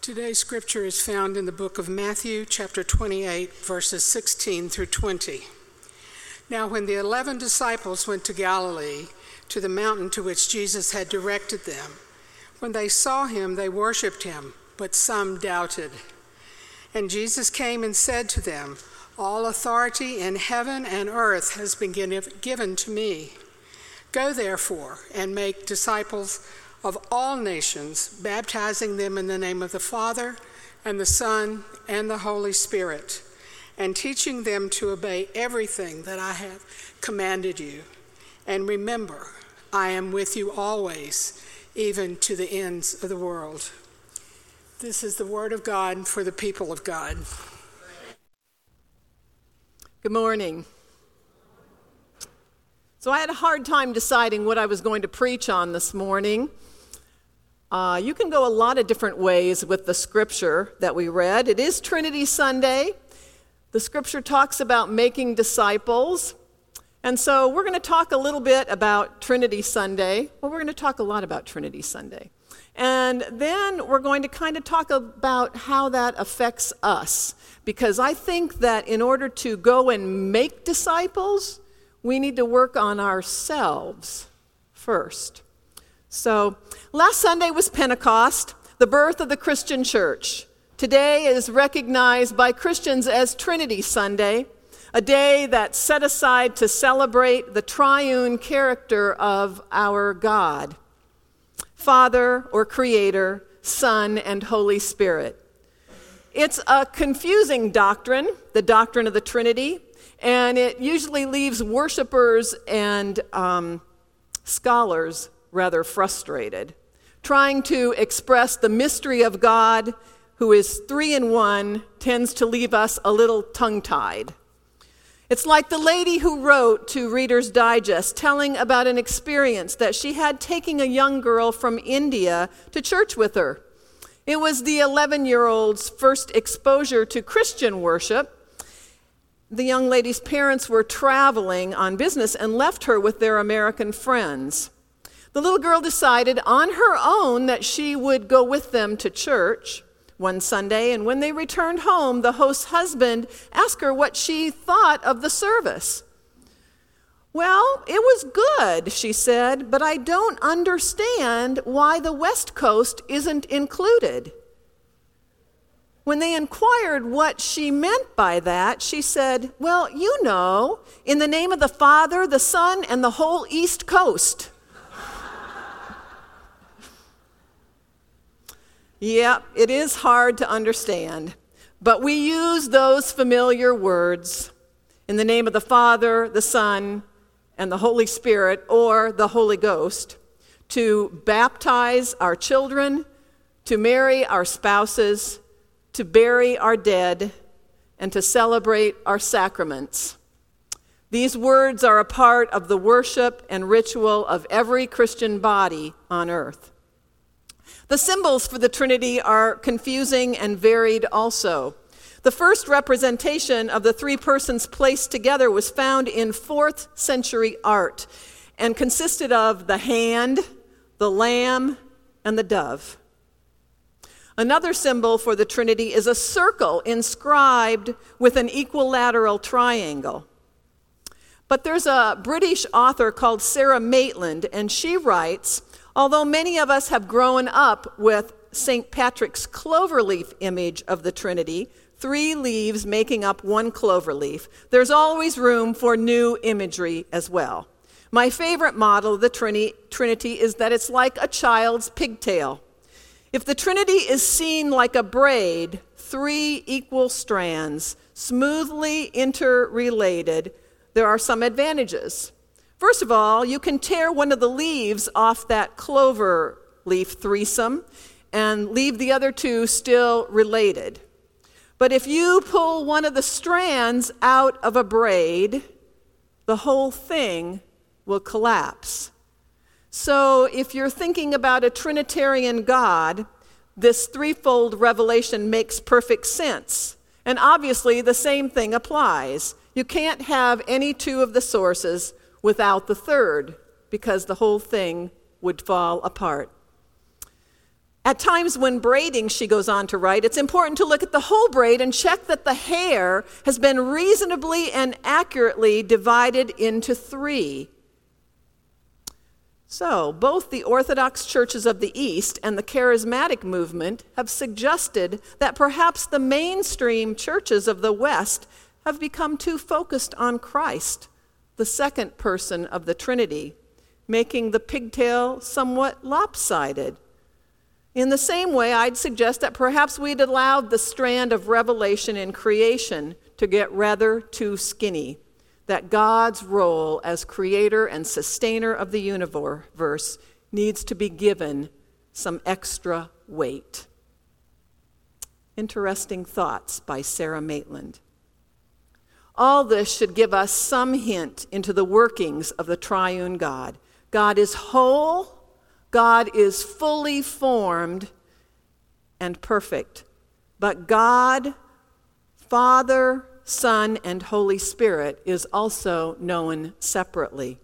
Today's scripture is found in the book of Matthew, chapter 28, verses 16 through 20. Now, when the eleven disciples went to Galilee, to the mountain to which Jesus had directed them, when they saw him, they worshiped him, but some doubted. And Jesus came and said to them, All authority in heaven and earth has been given to me. Go therefore and make disciples of all nations, baptizing them in the name of the Father and the Son and the Holy Spirit, and teaching them to obey everything that I have commanded you. And remember, I am with you always, even to the ends of the world. This is the word of God for the people of God. Good morning. So, I had a hard time deciding what I was going to preach on this morning. Uh, you can go a lot of different ways with the scripture that we read. It is Trinity Sunday. The scripture talks about making disciples. And so we're going to talk a little bit about Trinity Sunday. Well, we're going to talk a lot about Trinity Sunday. And then we're going to kind of talk about how that affects us. Because I think that in order to go and make disciples, we need to work on ourselves first. So, last Sunday was Pentecost, the birth of the Christian church. Today is recognized by Christians as Trinity Sunday, a day that's set aside to celebrate the triune character of our God Father or Creator, Son, and Holy Spirit. It's a confusing doctrine, the doctrine of the Trinity, and it usually leaves worshipers and um, scholars rather frustrated. Trying to express the mystery of God, who is three in one, tends to leave us a little tongue tied. It's like the lady who wrote to Reader's Digest telling about an experience that she had taking a young girl from India to church with her. It was the 11 year old's first exposure to Christian worship, the young lady's parents were traveling on business and left her with their American friends. The little girl decided on her own that she would go with them to church one Sunday, and when they returned home, the host's husband asked her what she thought of the service. Well, it was good, she said, but I don't understand why the West Coast isn't included. When they inquired what she meant by that, she said, Well, you know, in the name of the Father, the Son, and the whole East Coast. Yep, it is hard to understand, but we use those familiar words in the name of the Father, the Son, and the Holy Spirit, or the Holy Ghost, to baptize our children, to marry our spouses to bury our dead, and to celebrate our sacraments. These words are a part of the worship and ritual of every Christian body on earth. The symbols for the Trinity are confusing and varied also. The first representation of the three persons placed together was found in fourth century art and consisted of the hand, the lamb, and the dove. Another symbol for the Trinity is a circle inscribed with an equilateral triangle. But there's a British author called Sarah Maitland, and she writes Although many of us have grown up with St. Patrick's cloverleaf image of the Trinity, three leaves making up one cloverleaf, there's always room for new imagery as well. My favorite model of the Trinity is that it's like a child's pigtail. If the Trinity is seen like a braid, three equal strands, smoothly interrelated, there are some advantages. First of all, you can tear one of the leaves off that clover leaf threesome and leave the other two still related. But if you pull one of the strands out of a braid, the whole thing will collapse. So, if you're thinking about a Trinitarian God, this threefold revelation makes perfect sense. And obviously, the same thing applies. You can't have any two of the sources without the third, because the whole thing would fall apart. At times when braiding, she goes on to write, it's important to look at the whole braid and check that the hair has been reasonably and accurately divided into three. So, both the Orthodox churches of the East and the charismatic movement have suggested that perhaps the mainstream churches of the West have become too focused on Christ, the second person of the Trinity, making the pigtail somewhat lopsided. In the same way, I'd suggest that perhaps we'd allowed the strand of revelation in creation to get rather too skinny that God's role as creator and sustainer of the universe needs to be given some extra weight. Interesting thoughts by Sarah Maitland. All this should give us some hint into the workings of the triune God. God is whole, God is fully formed and perfect. But God, Father, Son, and Holy Spirit is also known separately.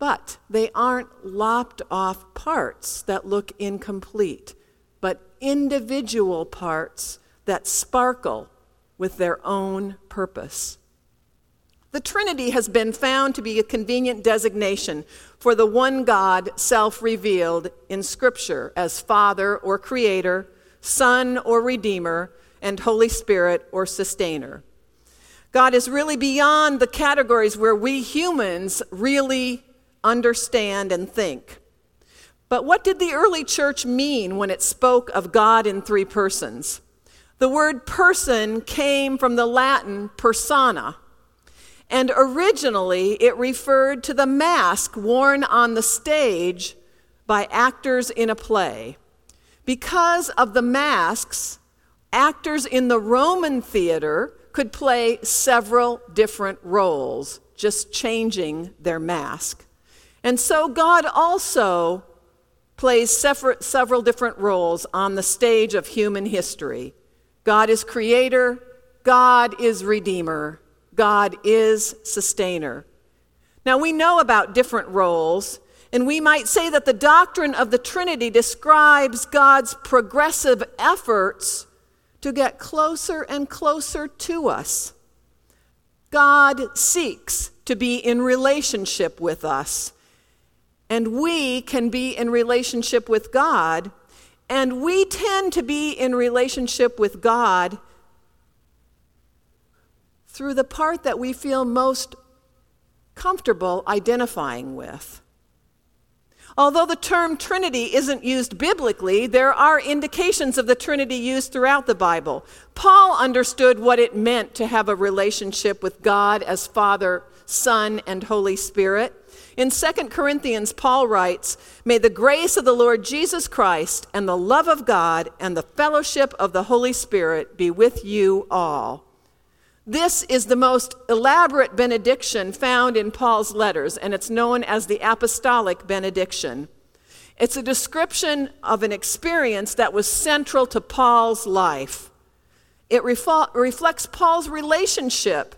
But they aren't lopped off parts that look incomplete, but individual parts that sparkle with their own purpose. The Trinity has been found to be a convenient designation for the one God self revealed in Scripture as Father or Creator, Son or Redeemer, and Holy Spirit or sustainer. God is really beyond the categories where we humans really understand and think. But what did the early church mean when it spoke of God in three persons? The word person came from the Latin persona, and originally it referred to the mask worn on the stage by actors in a play. Because of the masks, actors in the Roman theater could play several different roles, just changing their mask. And so God also plays several different roles on the stage of human history. God is creator, God is redeemer, God is sustainer. Now we know about different roles, and we might say that the doctrine of the Trinity describes God's progressive efforts to get closer and closer to us. God seeks to be in relationship with us, and we can be in relationship with God, and we tend to be in relationship with God through the part that we feel most comfortable identifying with. Although the term Trinity isn't used biblically, there are indications of the Trinity used throughout the Bible. Paul understood what it meant to have a relationship with God as Father, Son, and Holy Spirit. In 2 Corinthians, Paul writes, May the grace of the Lord Jesus Christ and the love of God and the fellowship of the Holy Spirit be with you all. This is the most elaborate benediction found in Paul's letters, and it's known as the Apostolic Benediction. It's a description of an experience that was central to Paul's life. It refl- reflects Paul's relationship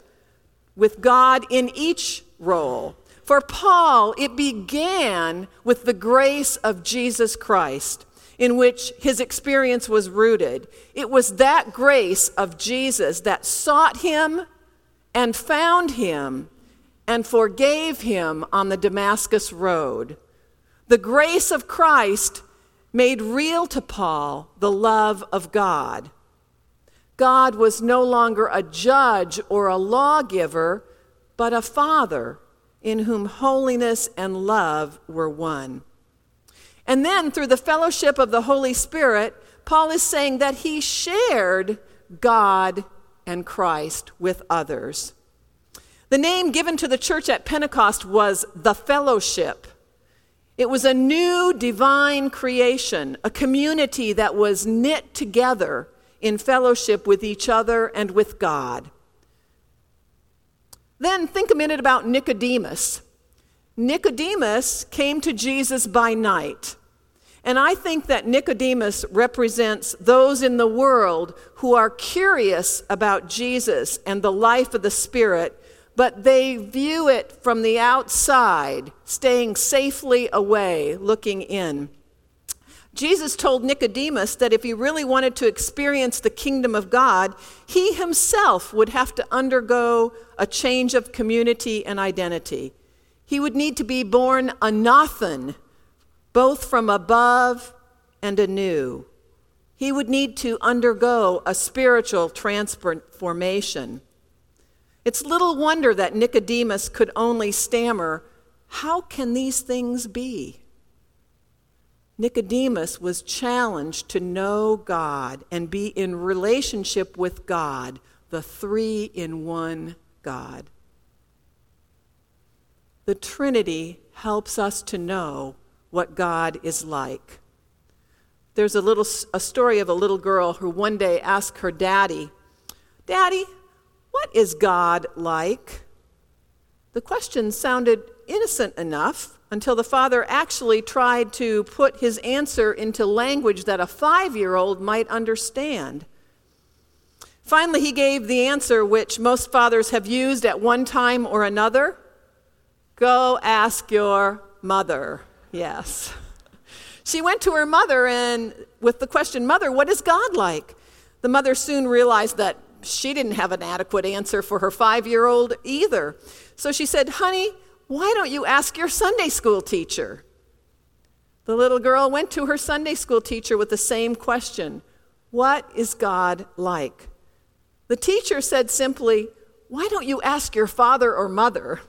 with God in each role. For Paul, it began with the grace of Jesus Christ in which his experience was rooted. It was that grace of Jesus that sought him and found him and forgave him on the Damascus Road. The grace of Christ made real to Paul the love of God. God was no longer a judge or a lawgiver, but a father in whom holiness and love were one. And then through the fellowship of the Holy Spirit, Paul is saying that he shared God and Christ with others. The name given to the church at Pentecost was the fellowship. It was a new divine creation, a community that was knit together in fellowship with each other and with God. Then think a minute about Nicodemus. Nicodemus came to Jesus by night. And I think that Nicodemus represents those in the world who are curious about Jesus and the life of the Spirit, but they view it from the outside, staying safely away, looking in. Jesus told Nicodemus that if he really wanted to experience the kingdom of God, he himself would have to undergo a change of community and identity. He would need to be born anothen, both from above and anew. He would need to undergo a spiritual transformation. It's little wonder that Nicodemus could only stammer, How can these things be? Nicodemus was challenged to know God and be in relationship with God, the three in one God. The Trinity helps us to know what God is like. There's a little a story of a little girl who one day asked her daddy, "Daddy, what is God like?" The question sounded innocent enough, until the father actually tried to put his answer into language that a five year old might understand. Finally, he gave the answer which most fathers have used at one time or another Go ask your mother. Yes. She went to her mother and with the question, Mother, what is God like? The mother soon realized that she didn't have an adequate answer for her five year old either. So she said, Honey, why don't you ask your Sunday school teacher? The little girl went to her Sunday school teacher with the same question What is God like? The teacher said simply, Why don't you ask your father or mother?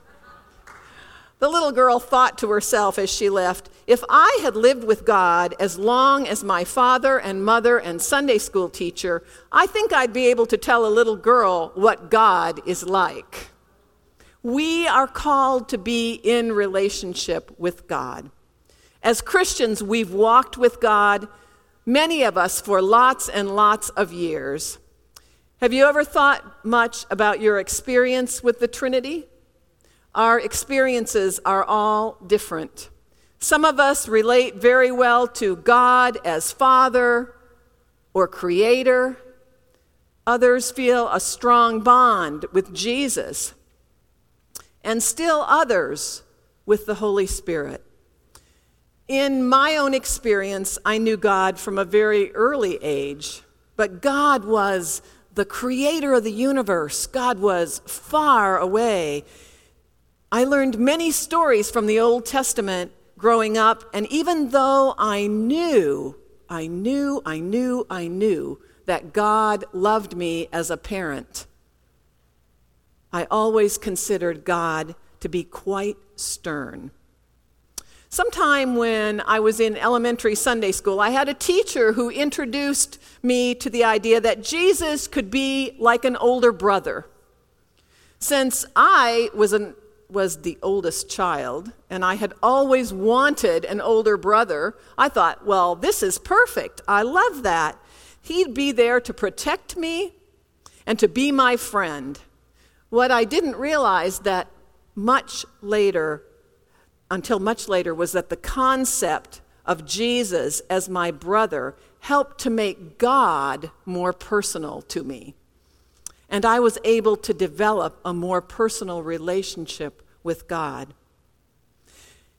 The little girl thought to herself as she left, If I had lived with God as long as my father and mother and Sunday school teacher, I think I'd be able to tell a little girl what God is like. We are called to be in relationship with God. As Christians, we've walked with God, many of us, for lots and lots of years. Have you ever thought much about your experience with the Trinity? Our experiences are all different. Some of us relate very well to God as Father or Creator. Others feel a strong bond with Jesus and still others with the Holy Spirit. In my own experience, I knew God from a very early age, but God was the creator of the universe. God was far away. I learned many stories from the Old Testament growing up, and even though I knew, I knew, I knew, I knew that God loved me as a parent, I always considered God to be quite stern. Sometime when I was in elementary Sunday school, I had a teacher who introduced me to the idea that Jesus could be like an older brother. Since I was, an, was the oldest child and I had always wanted an older brother, I thought, well, this is perfect. I love that. He'd be there to protect me and to be my friend. What I didn't realize that much later, until much later, was that the concept of Jesus as my brother helped to make God more personal to me. And I was able to develop a more personal relationship with God.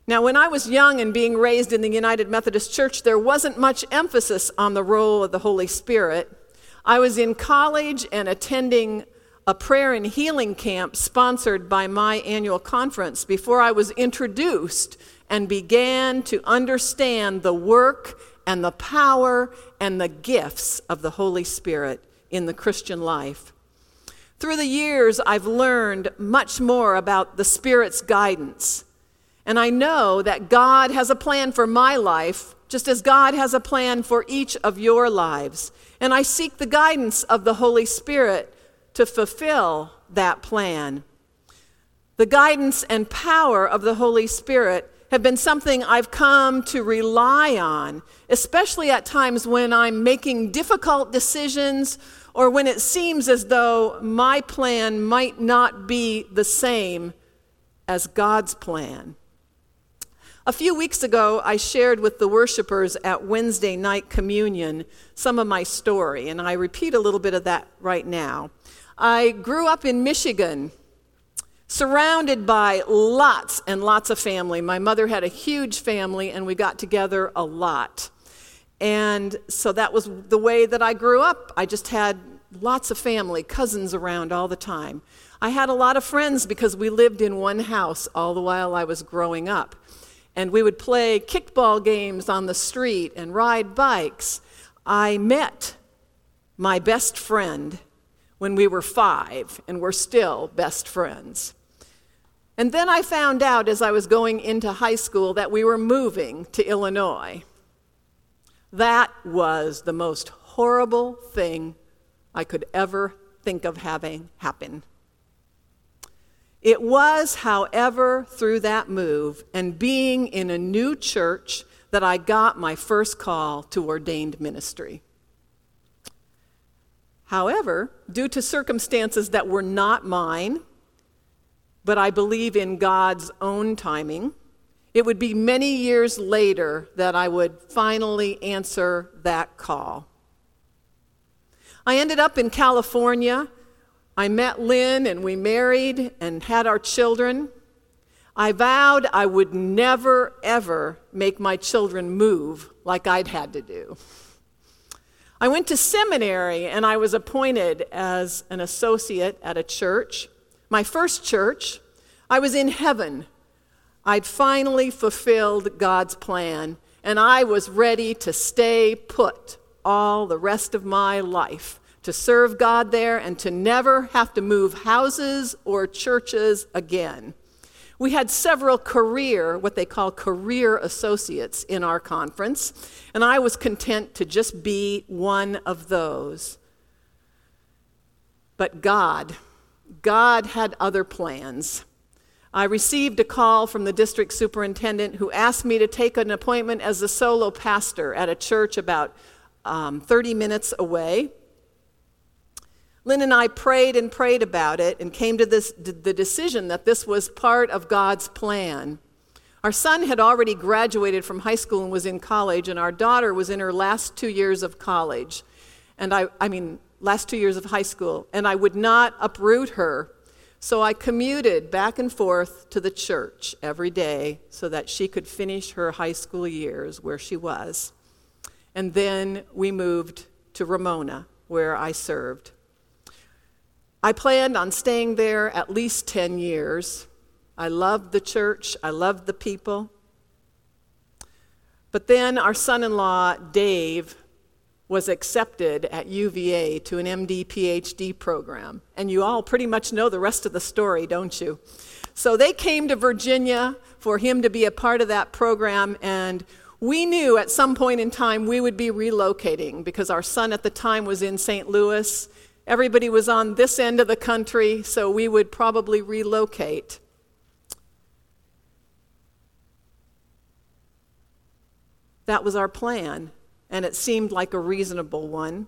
Now, when I was young and being raised in the United Methodist Church, there wasn't much emphasis on the role of the Holy Spirit. I was in college and attending a prayer and healing camp sponsored by my annual conference before I was introduced and began to understand the work and the power and the gifts of the Holy Spirit in the Christian life. Through the years, I've learned much more about the Spirit's guidance. And I know that God has a plan for my life, just as God has a plan for each of your lives. And I seek the guidance of the Holy Spirit to fulfill that plan. The guidance and power of the Holy Spirit have been something I've come to rely on, especially at times when I'm making difficult decisions or when it seems as though my plan might not be the same as God's plan. A few weeks ago, I shared with the worshipers at Wednesday night communion some of my story, and I repeat a little bit of that right now. I grew up in Michigan, surrounded by lots and lots of family. My mother had a huge family, and we got together a lot. And so that was the way that I grew up. I just had lots of family, cousins around all the time. I had a lot of friends because we lived in one house all the while I was growing up. And we would play kickball games on the street and ride bikes. I met my best friend when we were five, and we're still best friends. And then I found out as I was going into high school that we were moving to Illinois. That was the most horrible thing I could ever think of having happen. It was, however, through that move and being in a new church that I got my first call to ordained ministry. However, due to circumstances that were not mine, but I believe in God's own timing, it would be many years later that I would finally answer that call. I ended up in California. I met Lynn and we married and had our children. I vowed I would never, ever make my children move like I'd had to do. I went to seminary and I was appointed as an associate at a church. My first church, I was in heaven. I'd finally fulfilled God's plan and I was ready to stay put all the rest of my life to serve God there and to never have to move houses or churches again. We had several career, what they call career associates in our conference, and I was content to just be one of those. But God, God had other plans. I received a call from the district superintendent who asked me to take an appointment as a solo pastor at a church about um, 30 minutes away. Lynn and I prayed and prayed about it and came to this, the decision that this was part of God's plan. Our son had already graduated from high school and was in college, and our daughter was in her last two years of college. And I, I mean, last two years of high school. And I would not uproot her. So I commuted back and forth to the church every day so that she could finish her high school years where she was. And then we moved to Ramona, where I served. I planned on staying there at least 10 years. I loved the church, I loved the people. But then our son in law, Dave, was accepted at UVA to an MD PhD program. And you all pretty much know the rest of the story, don't you? So they came to Virginia for him to be a part of that program, and we knew at some point in time we would be relocating because our son at the time was in St. Louis Everybody was on this end of the country, so we would probably relocate. That was our plan, and it seemed like a reasonable one.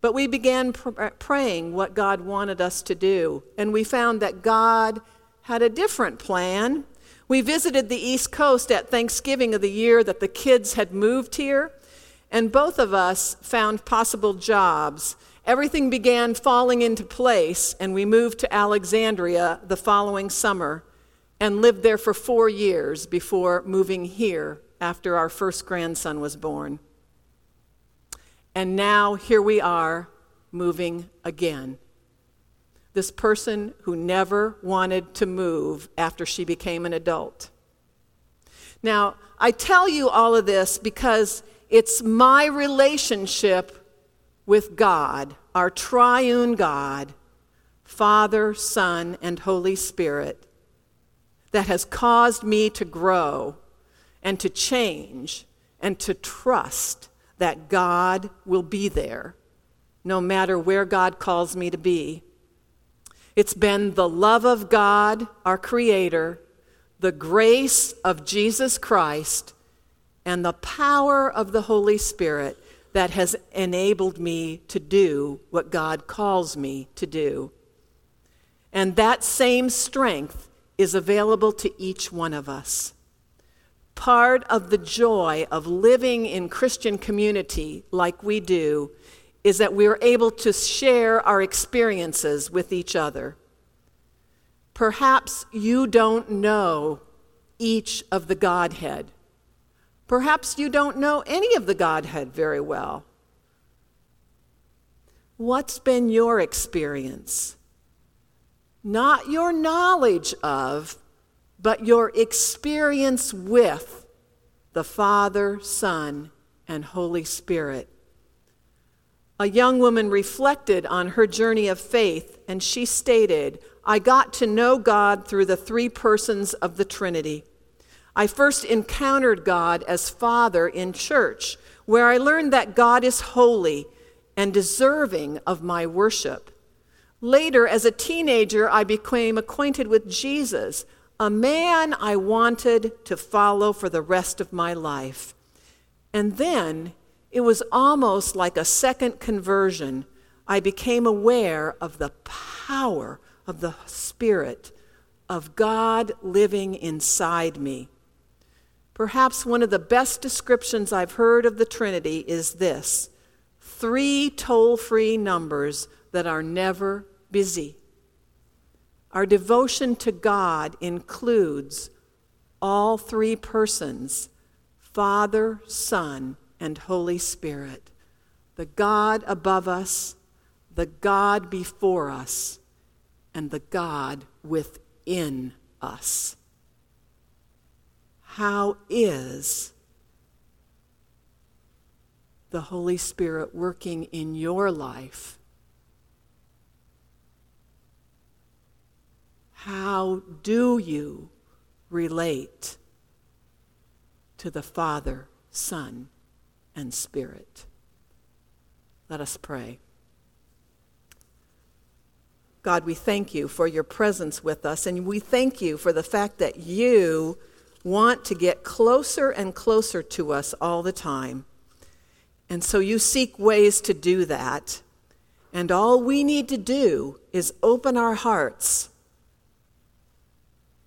But we began pr- uh, praying what God wanted us to do, and we found that God had a different plan. We visited the East Coast at Thanksgiving of the year that the kids had moved here, and both of us found possible jobs Everything began falling into place, and we moved to Alexandria the following summer and lived there for four years before moving here after our first grandson was born. And now here we are moving again. This person who never wanted to move after she became an adult. Now, I tell you all of this because it's my relationship with God, our triune God, Father, Son, and Holy Spirit, that has caused me to grow and to change and to trust that God will be there no matter where God calls me to be. It's been the love of God, our Creator, the grace of Jesus Christ, and the power of the Holy Spirit that has enabled me to do what God calls me to do. And that same strength is available to each one of us. Part of the joy of living in Christian community like we do is that we are able to share our experiences with each other. Perhaps you don't know each of the Godhead, Perhaps you don't know any of the Godhead very well. What's been your experience? Not your knowledge of, but your experience with the Father, Son, and Holy Spirit. A young woman reflected on her journey of faith, and she stated, I got to know God through the three persons of the Trinity. I first encountered God as Father in church, where I learned that God is holy and deserving of my worship. Later, as a teenager, I became acquainted with Jesus, a man I wanted to follow for the rest of my life. And then it was almost like a second conversion. I became aware of the power of the Spirit of God living inside me. Perhaps one of the best descriptions I've heard of the Trinity is this three toll free numbers that are never busy. Our devotion to God includes all three persons Father, Son, and Holy Spirit. The God above us, the God before us, and the God within us. How is the Holy Spirit working in your life? How do you relate to the Father, Son, and Spirit? Let us pray. God, we thank you for your presence with us, and we thank you for the fact that you want to get closer and closer to us all the time. And so you seek ways to do that. And all we need to do is open our hearts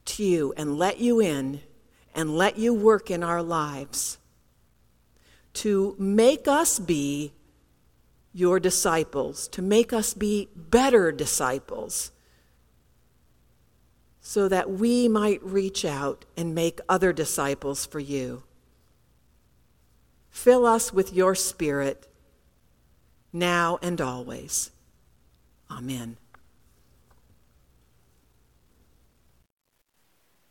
to you and let you in and let you work in our lives to make us be your disciples, to make us be better disciples, so that we might reach out and make other disciples for you. Fill us with your Spirit now and always. Amen.